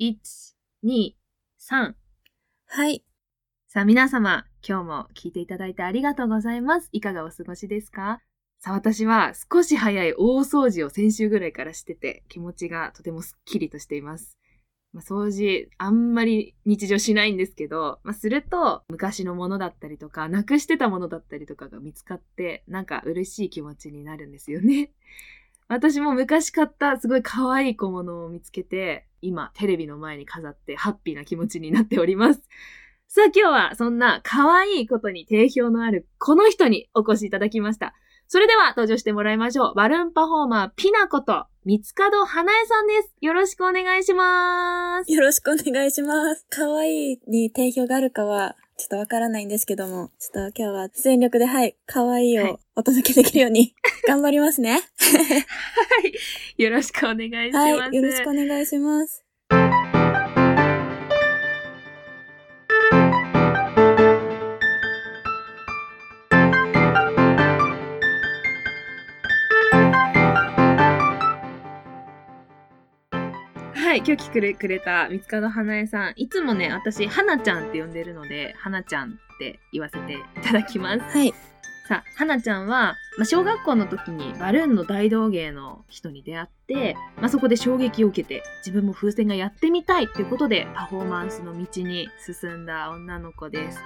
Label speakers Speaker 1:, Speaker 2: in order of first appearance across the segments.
Speaker 1: 1、2、3。
Speaker 2: はい。
Speaker 1: さあ皆様、今日も聞いていただいてありがとうございます。いかがお過ごしですか？さあ私は少し早い大掃除を先週ぐらいからしてて気持ちがとてもスッキリとしています。まあ、掃除あんまり日常しないんですけど、まあ、すると昔のものだったりとか、なくしてたものだったりとかが見つかって、なんか嬉しい気持ちになるんですよね。私も昔買ったすごい可愛い小物を見つけて、今テレビの前に飾ってハッピーな気持ちになっております。さあ今日はそんな可愛いことに定評のあるこの人にお越しいただきました。それでは登場してもらいましょう。バルーンパフォーマーピナこと三つ角花江さんです。よろしくお願いします。
Speaker 2: よろしくお願いします。可愛いに定評があるかは、ちょっとわからないんですけども、ちょっと今日は全力で、はい、可愛い
Speaker 1: はい
Speaker 2: をお届けできるように 頑張りますね。
Speaker 1: はい。よろしくお願いします。
Speaker 2: はい、よろしくお願いします。
Speaker 1: はい、今日来てくれた三つ角花江さん。いつもね、私、花ちゃんって呼んでるので、花ちゃんって言わせていただきます。
Speaker 2: はい、
Speaker 1: さあ、花ちゃんは、まあ、小学校の時にバルーンの大道芸の人に出会って、まあ、そこで衝撃を受けて、自分も風船がやってみたいっていうことで、パフォーマンスの道に進んだ女の子です。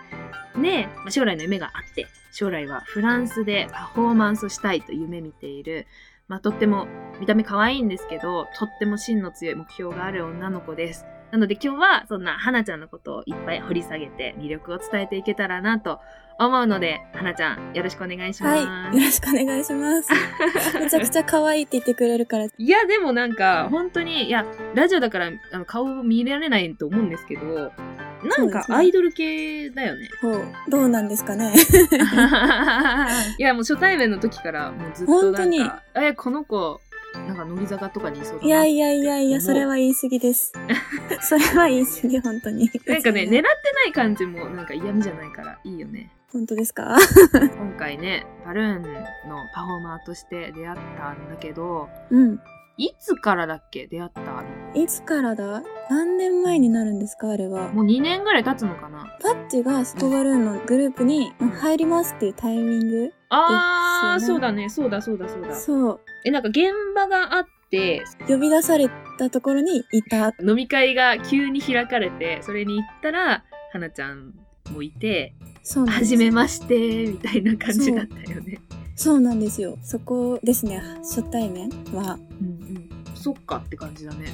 Speaker 1: で、まあ、将来の夢があって、将来はフランスでパフォーマンスをしたいと夢見ている、まあ、とっても見た目可愛いんですけど、とっても芯の強い目標がある女の子です。なので今日はそんな花ちゃんのことをいっぱい掘り下げて魅力を伝えていけたらなと思うので、花ちゃんよろしくお願いします。
Speaker 2: はい、よろしくお願いします。めちゃくちゃ可愛いって言ってくれるから、
Speaker 1: いや、でもなんか、本当に、いや、ラジオだからあの顔見られないと思うんですけど、なんかアイドル系だよね。
Speaker 2: ほう、どうなんですかね。
Speaker 1: いや、もう初対面の時からもうずっとなんか、え、この子、なんか乃木坂とかにいそうい
Speaker 2: やいやいやいや、それは言い過ぎです。それは言い過ぎ、本当に。
Speaker 1: なんかね、狙ってない感じもなんか嫌味じゃないからいいよね。
Speaker 2: 本当ですか？
Speaker 1: 今回ね、バルーンのパフォーマーとして出会ったんだけど、
Speaker 2: うん。
Speaker 1: いつからだっけ？出会ったの？
Speaker 2: いつからだ？何年前になるんですか？あれは。
Speaker 1: もう2年ぐらい経つのかな？
Speaker 2: パッチがスコバルーンのグループに入りますっていうタイミング
Speaker 1: あー、
Speaker 2: ですよね
Speaker 1: そうだね、そうだそうだそうだ。
Speaker 2: そう。
Speaker 1: え、なんか現場があって、
Speaker 2: 呼び出されたところにいた。
Speaker 1: 飲み会が急に開かれて、それに行ったら、花ちゃんもいて、
Speaker 2: そう
Speaker 1: はじめまして、みたいな感じだったよね。
Speaker 2: そうなんですよ。そこですね、初対面は。
Speaker 1: うんうん。そっかって感じだね。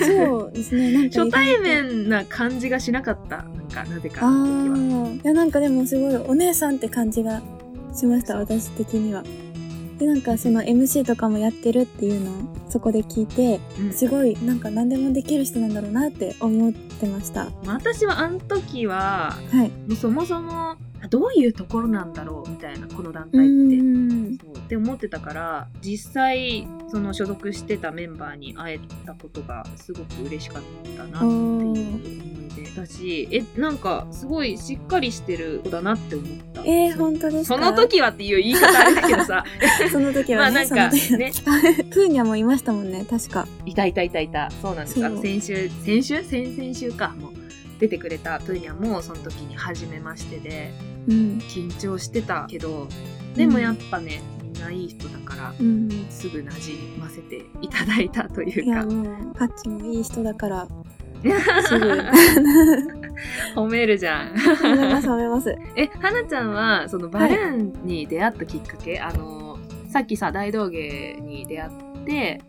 Speaker 2: そうですね、なんか
Speaker 1: 初対。面な感じがしなかった。なんか、なぜか
Speaker 2: あ
Speaker 1: あ
Speaker 2: いやなんかでもすごいお姉さんって感じがしました私的にはでなんかその MC とかもやってるっていうのをそこで聞いて
Speaker 1: うん
Speaker 2: すごいなんか何でもできる人なんだろうなって思ってました
Speaker 1: 私はあの時は、
Speaker 2: はい
Speaker 1: もうそもそも、あどういうところなんだろうみたいな、この団
Speaker 2: う
Speaker 1: 体って。そうって思ってたから実際その所属してたメンバーに会えたことがすごく嬉しかったなっていう思い出。だしえなんかすごいしっかりしてる子だなって思った。
Speaker 2: えー、本当です
Speaker 1: そ
Speaker 2: か
Speaker 1: の時はっていう言い方あれだけどさ。
Speaker 2: その時はね、
Speaker 1: まあなんかね。
Speaker 2: プーニャもいましたもんね確か。
Speaker 1: いたいたいたい。たそうなんです
Speaker 2: そう。
Speaker 1: あの先週先週？先々週か。もう出てくれたプーニャもその時に初めましてで
Speaker 2: うん。
Speaker 1: 緊張してたけどでもやっぱね、みんないい人だから
Speaker 2: うん。
Speaker 1: すぐ馴染ませていただいたとい
Speaker 2: いうや
Speaker 1: か
Speaker 2: もうパッチもいい人だから すぐ。
Speaker 1: 褒めるじゃん。
Speaker 2: 褒めます褒めます。
Speaker 1: え、はなちゃんは、そのバルーンに出会ったきっかけ、あの、さっきさ、大道芸に出会って、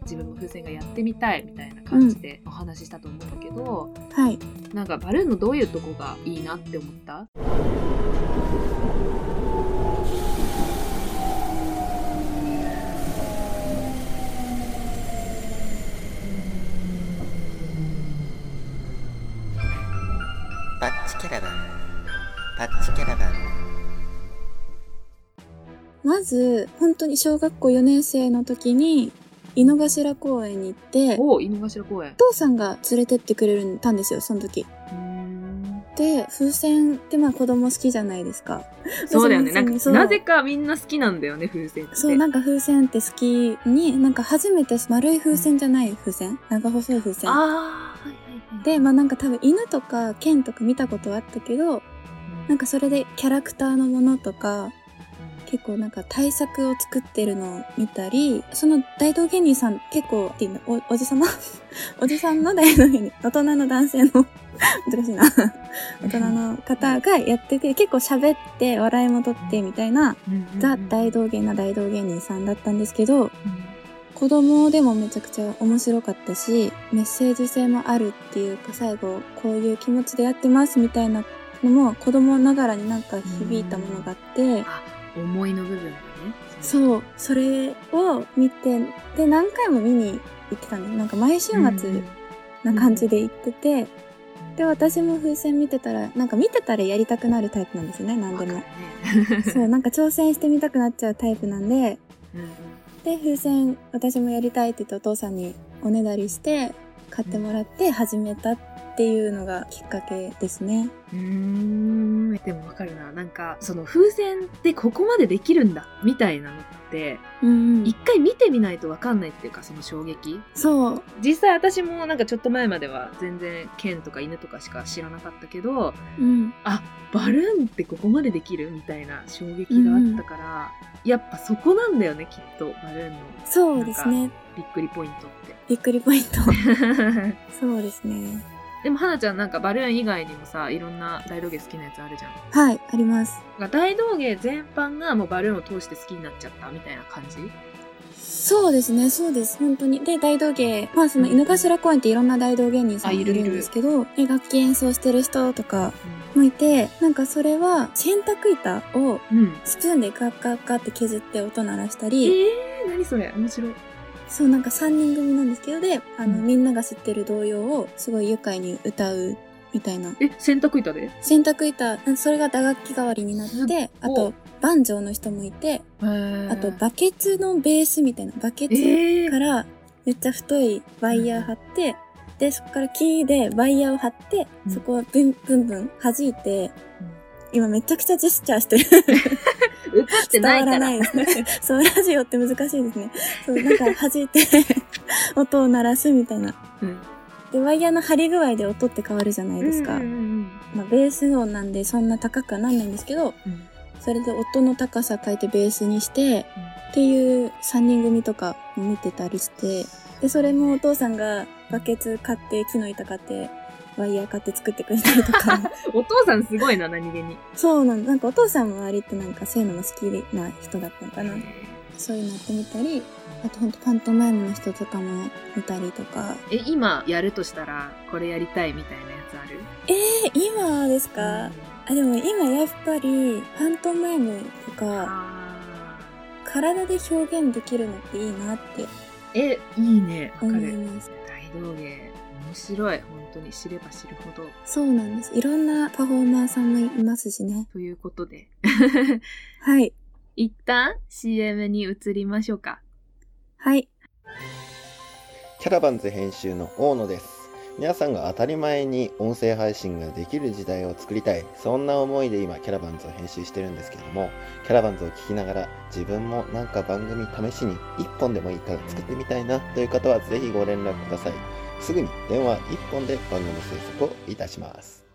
Speaker 1: 自分も風船がやってみたいみたいな感じでお話ししたと思うんだけど、
Speaker 2: はい。
Speaker 1: なんかバルーンのどういうとこがいいなって思った？
Speaker 3: パッチキャラバン。パッチキャラバン。
Speaker 2: まず、本当に小学校4年生の時に、井の頭公園に行って、お
Speaker 1: 井の頭公園。
Speaker 2: 父さんが連れてってくれたんですよ、その時。で、風船ってまあ子供好きじゃないですか。
Speaker 1: そうだよね。なんか、なぜかみんな好きなんだよね、風船って。
Speaker 2: そう、なんか風船って好きに、なんか初めて丸い風船じゃない風船？長細い風船
Speaker 1: ああ、はい
Speaker 2: で、まあなんか多分犬とか剣とか見たことはあったけど、なんかそれでキャラクターのものとか、結構なんか対策を作ってるのを見たり、その大道芸人さん結構、っていうのおおじさま？おじさんの大道芸人、大人の男性の 難しいな。大人の方がやってて、結構喋って笑いも取ってみたいな、ザ大道芸な大道芸人さんだったんですけど、子供でもめちゃくちゃ面白かったし、メッセージ性もあるっていうか、最後、こういう気持ちでやってますみたいなのも、子供ながらになんか響いたものがあって、
Speaker 1: あ思いの部分がね。
Speaker 2: そう、それを見て、で、何回も見に行ってたんで、なんか毎週末な感じで行ってて、で、私も風船見てたら、なんか見てたらやりたくなるタイプなんですよね、何でも。そう、なんか挑戦してみたくなっちゃうタイプなんで、で、風船私もやりたいって言ってお父さんにおねだりして、買ってもらって始めたっていうのがきっかけですね。
Speaker 1: うーんでもわかるななんかその風船ってここまでできるんだみたいなのって
Speaker 2: うん、
Speaker 1: 一回見てみないとわかんないっていうかその衝撃？
Speaker 2: そう。
Speaker 1: 実際私もなんかちょっと前までは全然剣とか犬とかしか知らなかったけど
Speaker 2: うん。
Speaker 1: あバルーンってここまでできるみたいな衝撃があったから、やっぱそこなんだよねきっとバルーンの
Speaker 2: そうですね。
Speaker 1: びっくりポイントっ
Speaker 2: びっくりポイント。
Speaker 1: て
Speaker 2: そうですね。
Speaker 1: でも花ちゃんなんかバルーン以外にもさいろんな大道芸好きなやつあるじゃん
Speaker 2: はい、あります。
Speaker 1: 大道芸全般がもうバルーンを通して好きになっちゃったみたいな感じ？
Speaker 2: そうですね、そうです、本当に。で、大道芸。まあ、その、井の頭公園っていろんな大道芸人さん
Speaker 1: あいる
Speaker 2: んですけど、で楽器演奏してる人とかもいて、なんかそれは、洗濯板を
Speaker 1: うん。
Speaker 2: スプーンでガッガッガッって削って音鳴らした
Speaker 1: え
Speaker 2: り、
Speaker 1: ー、何それ？面白い。
Speaker 2: そう、なんか3人組なんですけど、で、あの、
Speaker 1: うん。
Speaker 2: みんなが知ってる童謡をすごい愉快に歌うみたいな。
Speaker 1: え、洗濯板で？
Speaker 2: 洗濯板、それが打楽器代わりになっ
Speaker 1: す
Speaker 2: て、あと、バンジョーの人もいて、あ
Speaker 1: あ
Speaker 2: と、バケツのベースみたいな、バケツ
Speaker 1: えー、
Speaker 2: からめっちゃ太いワイヤー張って、で、そこから木でワイヤーを張って、
Speaker 1: うん。
Speaker 2: そこをブンブンブン弾いて、今めちゃくちゃジェスチャーしてる。
Speaker 1: 映って
Speaker 2: 伝わ
Speaker 1: ないからら。
Speaker 2: ないですね。そう、ラジオって難しいですね。そう、なんか弾いて、音を鳴らすみたいな。
Speaker 1: うん
Speaker 2: で、ワイヤーの張り具合で音って変わるじゃないですか。
Speaker 1: うんうん
Speaker 2: まあ、ベース音なんでそんな高くはなんないんですけど、
Speaker 1: うん
Speaker 2: それで音の高さ変えてベースにして、っていう3人組とかも見てたりして、で、それもお父さんがバケツ買って、木の板買って、ワイヤー買って作ってくれたりとか。
Speaker 1: お父さんすごいな、何気に。
Speaker 2: そうなんなんかお父さんも割となんかそういうのも好きな人だったのかな。そういうのやってみたり、あとほんとパントマイムの人とかも見たりとか。
Speaker 1: え、今やるとしたら、これやりたいみたいなやつある？
Speaker 2: えー、今ですか、あ、でも今やっぱり、パントマイムとか、
Speaker 1: あ
Speaker 2: 体で表現できるのっていいなって
Speaker 1: ーえ、いいね。わか
Speaker 2: 思い
Speaker 1: る。
Speaker 2: ます。
Speaker 1: 大道芸、面白い。本当に知れば知るほど。
Speaker 2: そうなんです。いろんなパフォーマーさんもいますしね。
Speaker 1: ということで。
Speaker 2: はい。
Speaker 1: 一旦 CM に移りましょうか。
Speaker 2: はい。
Speaker 3: キャラバンズ編集の大野です。皆さんが当たり前に音声配信ができる時代を作りたい。そんな思いで今、キャラバンズを編集してるんですけれども、キャラバンズを聞きながら自分もなんか番組試しに1本でもいいから作ってみたいなという方はぜひご連絡ください。すぐに電話1本で番組制作をいたします。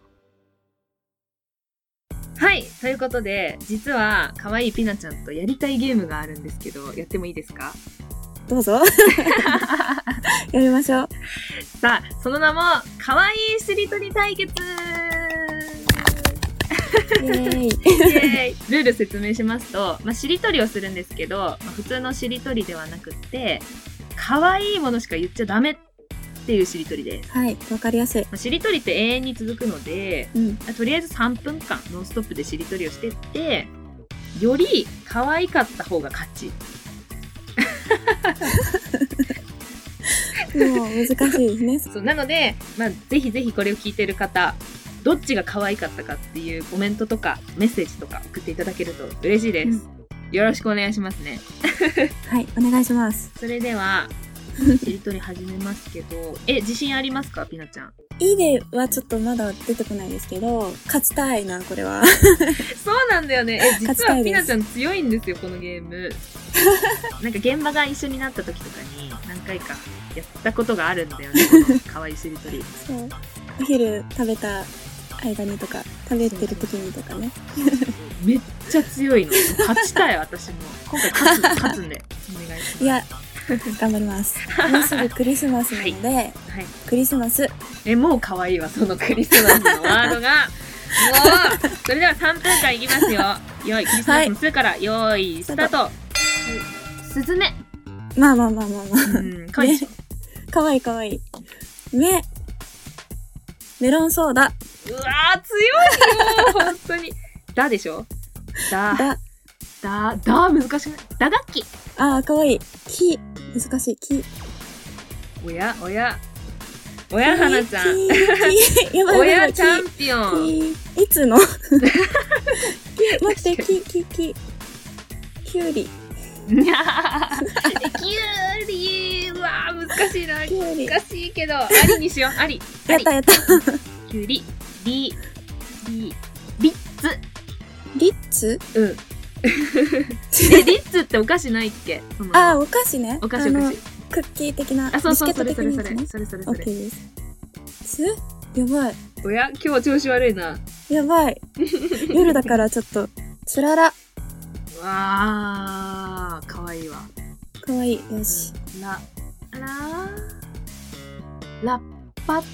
Speaker 1: はい。ということで、実は、可愛いピナちゃんとやりたいゲームがあるんですけど、やってもいいですか？
Speaker 2: どうぞ。やりましょう。
Speaker 1: さあ、その名も、可愛いしりとり対決 ルール説明しますと、まあ、しりとりをするんですけど、まあ、普通のしりとりではなくって、可愛いものしか言っちゃダメっていうしりとりです。
Speaker 2: はい。わかりやすい。
Speaker 1: まあ、しりとりって永遠に続くので、
Speaker 2: うん。
Speaker 1: まあとりあえず3分間ノンストップでしりとりをしてって、より可愛かった方が勝ち。
Speaker 2: もう難しいですね。
Speaker 1: そうなので、まあ、ぜひぜひこれを聞いてる方、どっちが可愛かったかっていうコメントとかメッセージとか送っていただけると嬉しいです。よろしくお願いしますね。
Speaker 2: はい。お願いします。
Speaker 1: それでは、しりとり始めますけど、え、自信ありますかピナちゃん？
Speaker 2: いいではちょっとまだ出てこないですけど、勝ちたいな、これは。
Speaker 1: そうなんだよね。え、実はいピナちゃん強いんですよ、このゲーム。なんか現場が一緒になった時とかに何回かやったことがあるんだよね、この可愛いしりとり。
Speaker 2: そう。お昼食べた間にとか、食べてる時にとかね。
Speaker 1: めっちゃ強いの。勝ちたい、私も。今回勝つ、勝つんで、お願いします。
Speaker 2: いや、頑張ります。もうすぐクリスマスなので、
Speaker 1: はい。
Speaker 2: クリスマス。
Speaker 1: え、もう可愛いわ、そのクリスマスのワードが。もう、それでは3分間いきますよ。よい、クリスマスの2から、よい、スタート。すずめ。
Speaker 2: まあまあまあまあまあ。
Speaker 1: うん、可愛いでしょ。
Speaker 2: かわいいかわいい。目。メロンソーダ。
Speaker 1: うわー、強いよ本当に。だでしょ？だ、
Speaker 2: だ。
Speaker 1: だ、だ、難しい打楽器。
Speaker 2: あー、かわいい。木。難しい。木。
Speaker 1: おや、おや。おや、はなちゃん。お
Speaker 2: や
Speaker 1: チャンピオン。
Speaker 2: 木。いつの？木。待って、木、木、木。きゅうり。
Speaker 1: いやーきゅうりうわー難しいな難しいけどありにしようありあり
Speaker 2: ったやった。
Speaker 1: きゅうりりりリッツ
Speaker 2: リッツ？
Speaker 1: うん えリッツってお菓子ないっけ？
Speaker 2: あー、お菓子ね。
Speaker 1: お菓子お菓子
Speaker 2: クッキー的な。
Speaker 1: あそうそう
Speaker 2: ビスケット
Speaker 1: それそれ
Speaker 2: 的なやつね。
Speaker 1: それそれそれそれ
Speaker 2: す？つやばい。
Speaker 1: おや今日調子悪いな
Speaker 2: やばい。夜だからちょっと、つらら。
Speaker 1: わーかわいいわ
Speaker 2: かわいい。よし。
Speaker 1: ラララッパか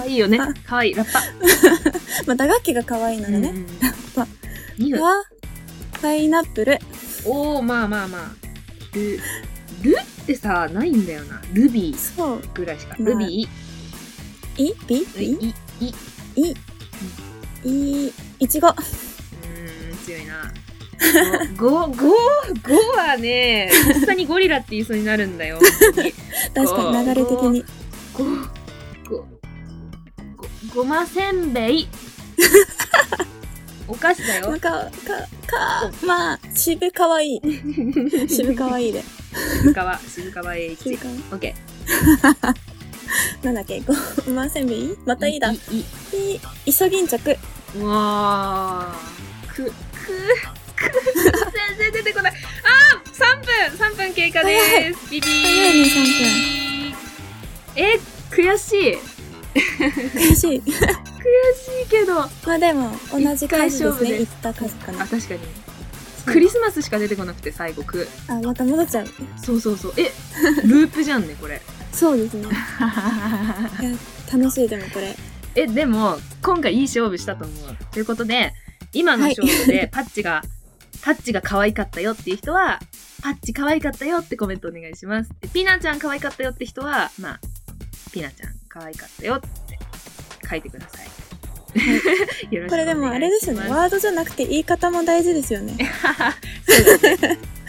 Speaker 1: わいいよね かわいいラッパ
Speaker 2: まあ、打楽器がかわいいのでね。
Speaker 1: うん
Speaker 2: パ
Speaker 1: 2分
Speaker 2: は、パイナップル。
Speaker 1: おー、まあまあまあ。ル、ルってさ、ないんだよな。ルビー
Speaker 2: そう。
Speaker 1: ぐらいしか。
Speaker 2: まあ
Speaker 1: ルビ
Speaker 2: いビ
Speaker 1: ー、い、
Speaker 2: い
Speaker 1: い、い、
Speaker 2: いい、いちご。
Speaker 1: うーん、強いな。ご、ご、ご、ごはね、とっさにゴリラって言いそうになるんだよ。本当に
Speaker 2: 確かに流れ的に。
Speaker 1: ご、ご、ご、ごませんべい。お菓子だよ
Speaker 2: まあ、。か、か、か、まあ、渋かわいい。渋かわいいで。
Speaker 1: 渋川、渋川栄一。
Speaker 2: 渋かわいい。
Speaker 1: オッケ
Speaker 2: なんだっけ？ごませんべい？ま
Speaker 1: ー。
Speaker 2: たいいだ。
Speaker 1: い、い、
Speaker 2: い、イソギンチャク。
Speaker 1: うわー。く、く、く、全然出てこない。あー !3 分 !3 分経過です。ビビー。
Speaker 2: 早いね
Speaker 1: え、悔しい。
Speaker 2: 悔しい。
Speaker 1: 悔しいけど。あ、
Speaker 2: まあでも、同じ数ですね。
Speaker 1: 一回勝負で
Speaker 2: いった数かな。
Speaker 1: 確かに。クリスマスしか出てこなくて、最後、く。
Speaker 2: あ、また戻っちゃう。
Speaker 1: そうそうそう。え、ループじゃんね、これ。
Speaker 2: そうですね。楽しいでもこれ。
Speaker 1: え、でも、今回いい勝負したと思う。ということで、今の勝負で、パッチが、パッチが可愛かったよっていう人は、パッチ可愛かったよってコメントお願いします。でピナちゃん可愛かったよって人は、まあ、ピナちゃん可愛かったよって書いてください。
Speaker 2: これでもあれですよね。ワードじゃなくて言い方も大事ですよね。
Speaker 1: ね。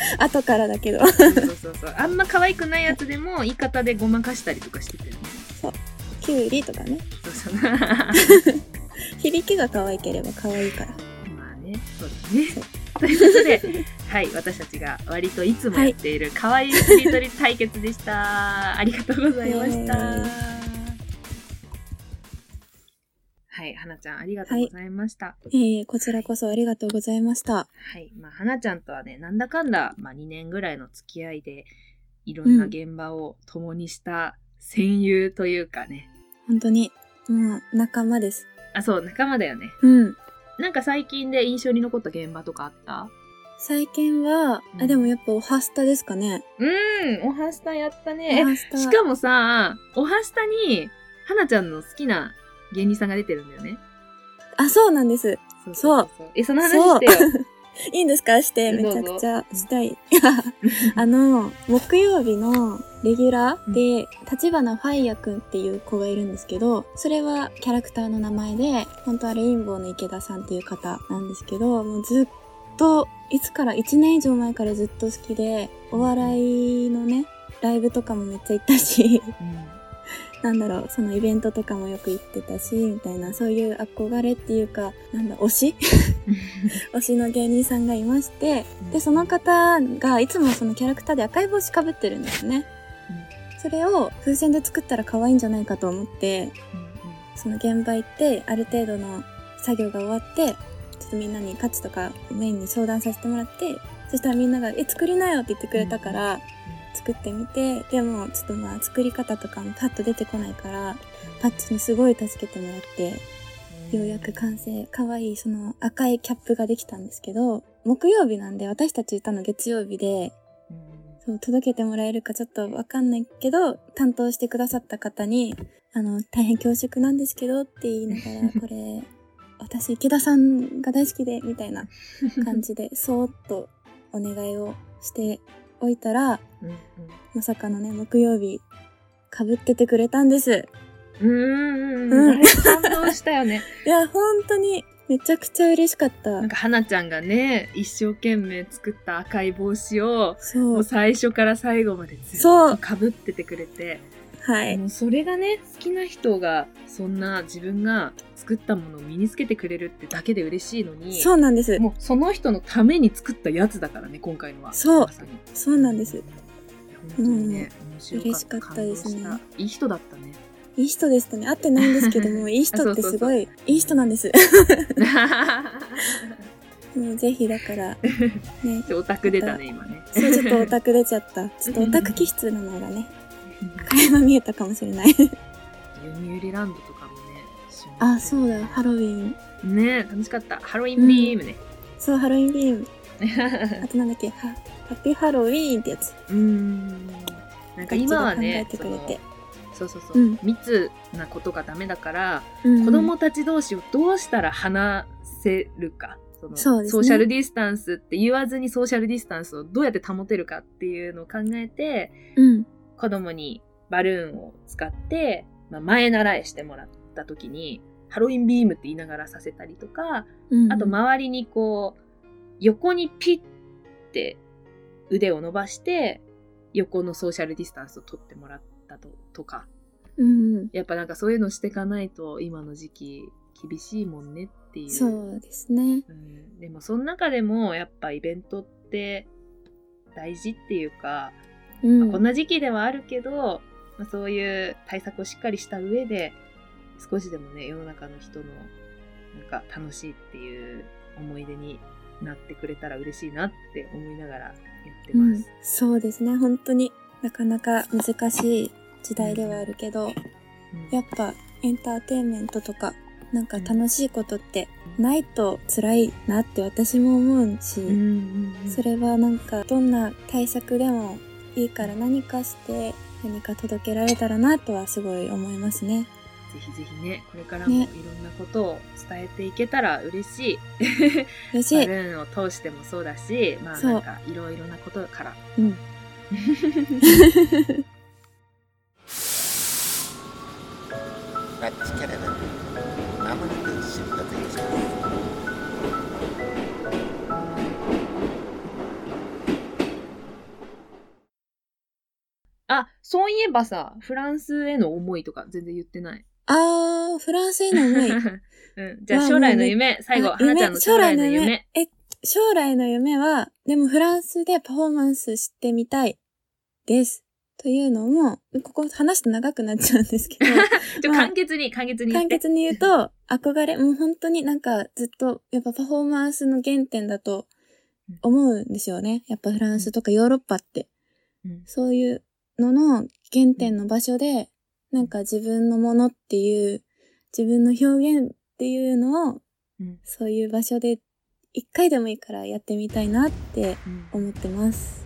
Speaker 2: 後からだけど。
Speaker 1: そうそうそうそう。あんま可愛くないやつでも、言い方でごまかしたりとかしてたよね。
Speaker 2: キュウリとかね。
Speaker 1: そうそう。
Speaker 2: 響きが可愛ければ可愛いから。
Speaker 1: まあね、そうだね。ということで、はい、私たちが割といつもやっている可愛いしりとり対決でした。ありがとうございました。
Speaker 2: イエーイ
Speaker 1: はい、はなちゃんありがとうございました。
Speaker 2: ええこちらこそありがとうございました。
Speaker 1: はい、まあ、はなちゃんとはね、なんだかんだ、まあ、2年ぐらいの付き合いで、いろんな現場を共にした戦友というかね。
Speaker 2: 本当に、もう仲間です。
Speaker 1: あ、そう、仲間だよね。
Speaker 2: うん。
Speaker 1: なんか最近で印象に残った現場とかあった？
Speaker 2: 最近は、
Speaker 1: うん
Speaker 2: あ、でもやっぱおはスタですかね。
Speaker 1: うん、おはスタやった
Speaker 2: お
Speaker 1: ね。しかもさ、おはスタに、はなちゃんの好きな芸人さんが出てるんだよね。
Speaker 2: あ、そうなんです。
Speaker 1: そう
Speaker 2: そう
Speaker 1: え、その話してよ。
Speaker 2: いいんですか？して、めちゃくちゃしたい。あの、木曜日のレギュラーで、立花ファイヤくんっていう子がいるんですけど、それはキャラクターの名前で、本当はレインボーの池田さんっていう方なんですけど、もうずっと、いつから、1年以上前からずっと好きで、お笑いのね、ライブとかもめっちゃ行ったし、なんだろう、そのイベントとかもよく行ってたし、みたいな、そういう憧れっていうか、なんだ、推し？推しの芸人さんがいまして、で、その方がいつもそのキャラクターで赤い帽子かぶってるんですね。それを風船で作ったら可愛いんじゃないかと思って、その現場行って、ある程度の作業が終わって、ちょっとみんなに価値とかメインに相談させてもらって、そしたらみんなが、え、作りなよって言ってくれたから、作ってみて、でもちょっとまあ作り方とかもパッと出てこないから、パッチにすごい助けてもらって、ようやく完成、可愛いその赤いキャップができたんですけど、木曜日なんで私たちいたの月曜日で、そう、届けてもらえるかちょっとわかんないけど、担当してくださった方に、あの、大変恐縮なんですけどって言いながら、これ、私池田さんが大好きで、みたいな感じで、そーっとお願いをしておいたら、
Speaker 1: うんうん
Speaker 2: まさかのね、木曜日、被っててくれたんです。
Speaker 1: うんうん
Speaker 2: う
Speaker 1: うん感動したよね。
Speaker 2: いや、本当に、めちゃくちゃ嬉しかった
Speaker 1: なん。か、花ちゃんがね、一生懸命作った赤い帽子を、
Speaker 2: そう
Speaker 1: もう。最初から最後までずっ
Speaker 2: そう
Speaker 1: と被っててくれて、
Speaker 2: はい。
Speaker 1: もうそれがね、好きな人が、そんな自分が作ったものを身につけてくれるってだけで嬉しいのに、
Speaker 2: そうなんです。
Speaker 1: もうその人のために作ったやつだからね、今回のは。
Speaker 2: そう
Speaker 1: ま
Speaker 2: そうなんです。
Speaker 1: 本当にね、面白
Speaker 2: 嬉しかったですね
Speaker 1: いい人だったね。
Speaker 2: いい人でしたね。会ってないんですけども、いい人ってすごい、いい人なんです。もうぜひだから、ね。
Speaker 1: オタク出たね、今ね。
Speaker 2: そう、ちょっとオタク出ちゃった。ちょっとオタク気質なのがね、垣間見えたかもしれない。
Speaker 1: ユピューロランドとかもね、
Speaker 2: あ、そうだ、ハロウィン。
Speaker 1: ね楽しかった。ハロウィンビームね。
Speaker 2: そう、ハロウィンビーム。あとなんだっけ、ハハッピーハロウィーンってやつ。
Speaker 1: うーん。なんか今はね、
Speaker 2: 考えてくれて
Speaker 1: そうそうそう、
Speaker 2: うん
Speaker 1: 密なことがダメだから、
Speaker 2: うん
Speaker 1: 子供たち同士をどうしたら話せるか。その
Speaker 2: そね
Speaker 1: ソーシャルディスタンスって言わずにソーシャルディスタンスをどうやって保てるかっていうのを考えて、
Speaker 2: うん。
Speaker 1: 子供にバルーンを使って、まあ、前習いしてもらった時に、ハロウィンビームって言いながらさせたりとか、
Speaker 2: うん。
Speaker 1: あと周りにこう、横にピッて腕を伸ばして、横のソーシャルディスタンスを取ってもらったととか、
Speaker 2: うん。
Speaker 1: やっぱなんかそういうのしていかないと今の時期厳しいもんねっていう。
Speaker 2: そうですね。
Speaker 1: うん、でもその中でもやっぱイベントって大事っていうか、
Speaker 2: うん。
Speaker 1: まあこんな時期ではあるけど、まあ、そういう対策をしっかりした上で少しでもね世の中の人のなんか楽しいっていう思い出になってくれたら嬉しいなって思いながらやって
Speaker 2: うん
Speaker 1: ます。、
Speaker 2: そうですね。本当になかなか難しい時代ではあるけど、
Speaker 1: うん
Speaker 2: やっぱエンターテインメントとか、なんか楽しいことってないと辛いなって私も思うし、
Speaker 1: うんうんうん
Speaker 2: それはなんかどんな対策でもいいから何かして何か届けられたらなとはすごい思いますね。
Speaker 1: ぜひぜひねこれからもい
Speaker 2: ね
Speaker 1: ろんなことを伝えていけたら嬉しい。
Speaker 2: 嬉しい。
Speaker 1: バルーンを通してもそうだし、まあなんかいろいろなことから。
Speaker 2: うん。
Speaker 1: そういえばさ、フランスへの思いとか全然言ってない？
Speaker 2: あー、フランスへの思い。
Speaker 1: うん、じゃあ
Speaker 2: まあ
Speaker 1: 将来の夢、最後、
Speaker 2: あ
Speaker 1: はなちゃんの将来の夢。。
Speaker 2: え、将来の夢は、でもフランスでパフォーマンスしてみたいです。というのも、ここ話すと長くなっちゃうんですけど、
Speaker 1: ちょ、
Speaker 2: まあ
Speaker 1: 簡潔に、簡潔に言って。
Speaker 2: 簡潔に言うと、憧れ、もう本当になんかずっと、やっぱパフォーマンスの原点だと思うんですよね。やっぱフランスとかヨーロッパって。
Speaker 1: うん
Speaker 2: そういうのの原点の場所で、なんか自分のものっていう、自分の表現っていうのを、
Speaker 1: うん
Speaker 2: そういう場所で一回でもいいからやってみたいなって
Speaker 1: うん
Speaker 2: 思ってます。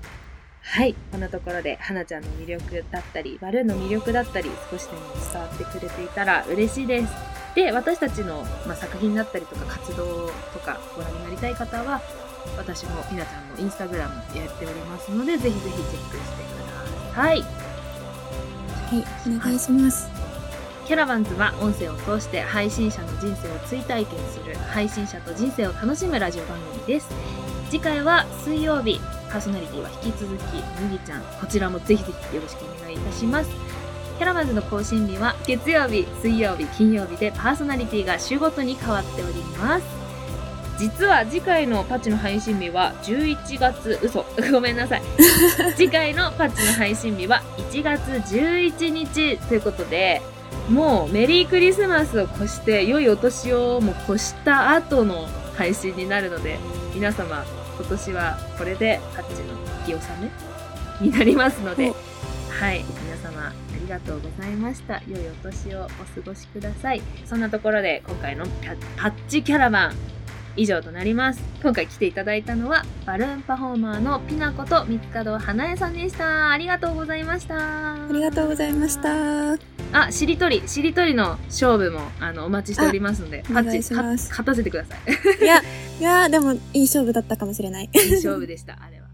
Speaker 1: はい。こんなところで、はなちゃんの魅力だったり、バルーンの魅力だったり、少しでも伝わってくれていたら嬉しいです。で、私たちの、まあ、作品だったりとか活動とかご覧になりたい方は、私もひなちゃんのインスタグラムやっておりますので、ぜひぜひチェックしてください。
Speaker 2: はい、お願いします。
Speaker 1: キャラバンズは音声を通して配信者の人生を追体験する配信者と人生を楽しむラジオ番組です。次回は水曜日パーソナリティは引き続き麦ちゃん。こちらもぜひぜひよろしくお願いいたします。キャラバンズの更新日は月曜日水曜日金曜日でパーソナリティが週ごとに変わっております実は次回のパッチの配信日は11月嘘。ごめんなさい。次回のパッチの配信日は1月11日ということでもうメリークリスマスを越して良いお年をも越した後の配信になるので皆様今年はこれでパッチの引き納めになりますので
Speaker 2: お、
Speaker 1: はい、皆様ありがとうございました。良いお年をお過ごしください。そんなところで今回のパパッチキャラバン以上となります。今回来ていただいたのはバルーンパフォーマーのピナコと三つ門花江さんでした。ありがとうございました。
Speaker 2: ありがとうございまし。た。
Speaker 1: あ、しりとり、しりとりの勝負もあのお待ちしておりますので、勝たせてください。
Speaker 2: いや、いや、でもいい勝負だったかもしれない。
Speaker 1: いい勝負でした、あれは。